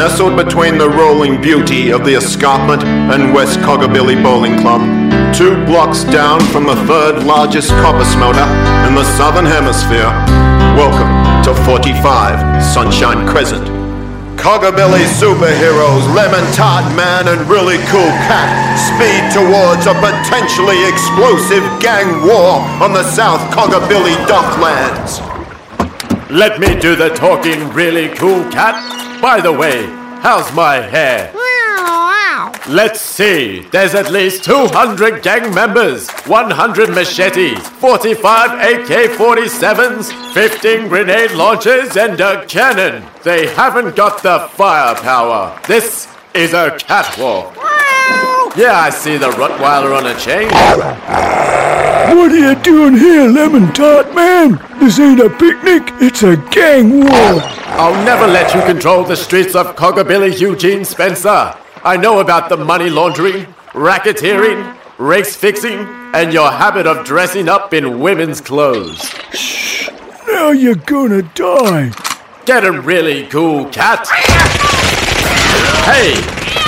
Nestled between the rolling beauty of the escarpment and West Coggabilly Bowling Club, two blocks down from the third largest copper smelter in the southern hemisphere, welcome to 45 Sunshine Crescent. Coggabilly superheroes Lemon Tart Man and Really Cool Cat speed towards a potentially explosive gang war on the South Coggabilly Docklands. Let me do the talking, really cool cat. By the way, how's my hair? Let's see. There's at least 200 gang members, 100 machetes, 45 AK 47s, 15 grenade launchers, and a cannon. They haven't got the firepower. This is a catwalk. Yeah, I see the Rottweiler on a chain. What are you doing here, Lemon Tart Man? This ain't a picnic, it's a gang war. I'll never let you control the streets of Coggabilly, Eugene Spencer. I know about the money laundering, racketeering, race fixing, and your habit of dressing up in women's clothes. Shh, now you're gonna die. Get a really cool cat. Hey,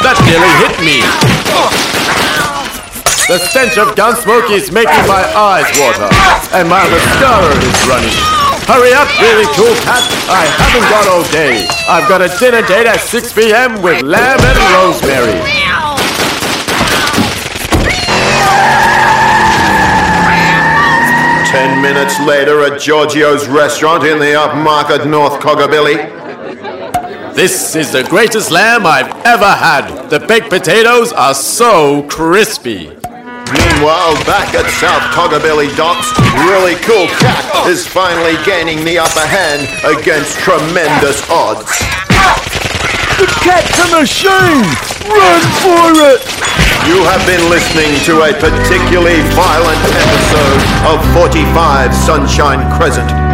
that nearly hit me. The stench of gun smoke is making my eyes water, and my mascara is running. Hurry up, really cool cat. I haven't got all day. I've got a dinner date at 6 p.m. with lamb and rosemary. Ten minutes later at Giorgio's restaurant in the upmarket North Coggabilly. This is the greatest lamb I've ever had. The baked potatoes are so crispy. Meanwhile, back at South Coggabilly Docks, really cool cat is finally gaining the upper hand against tremendous odds. The cat's a machine! Run for it! You have been listening to a particularly violent episode of 45 Sunshine Crescent.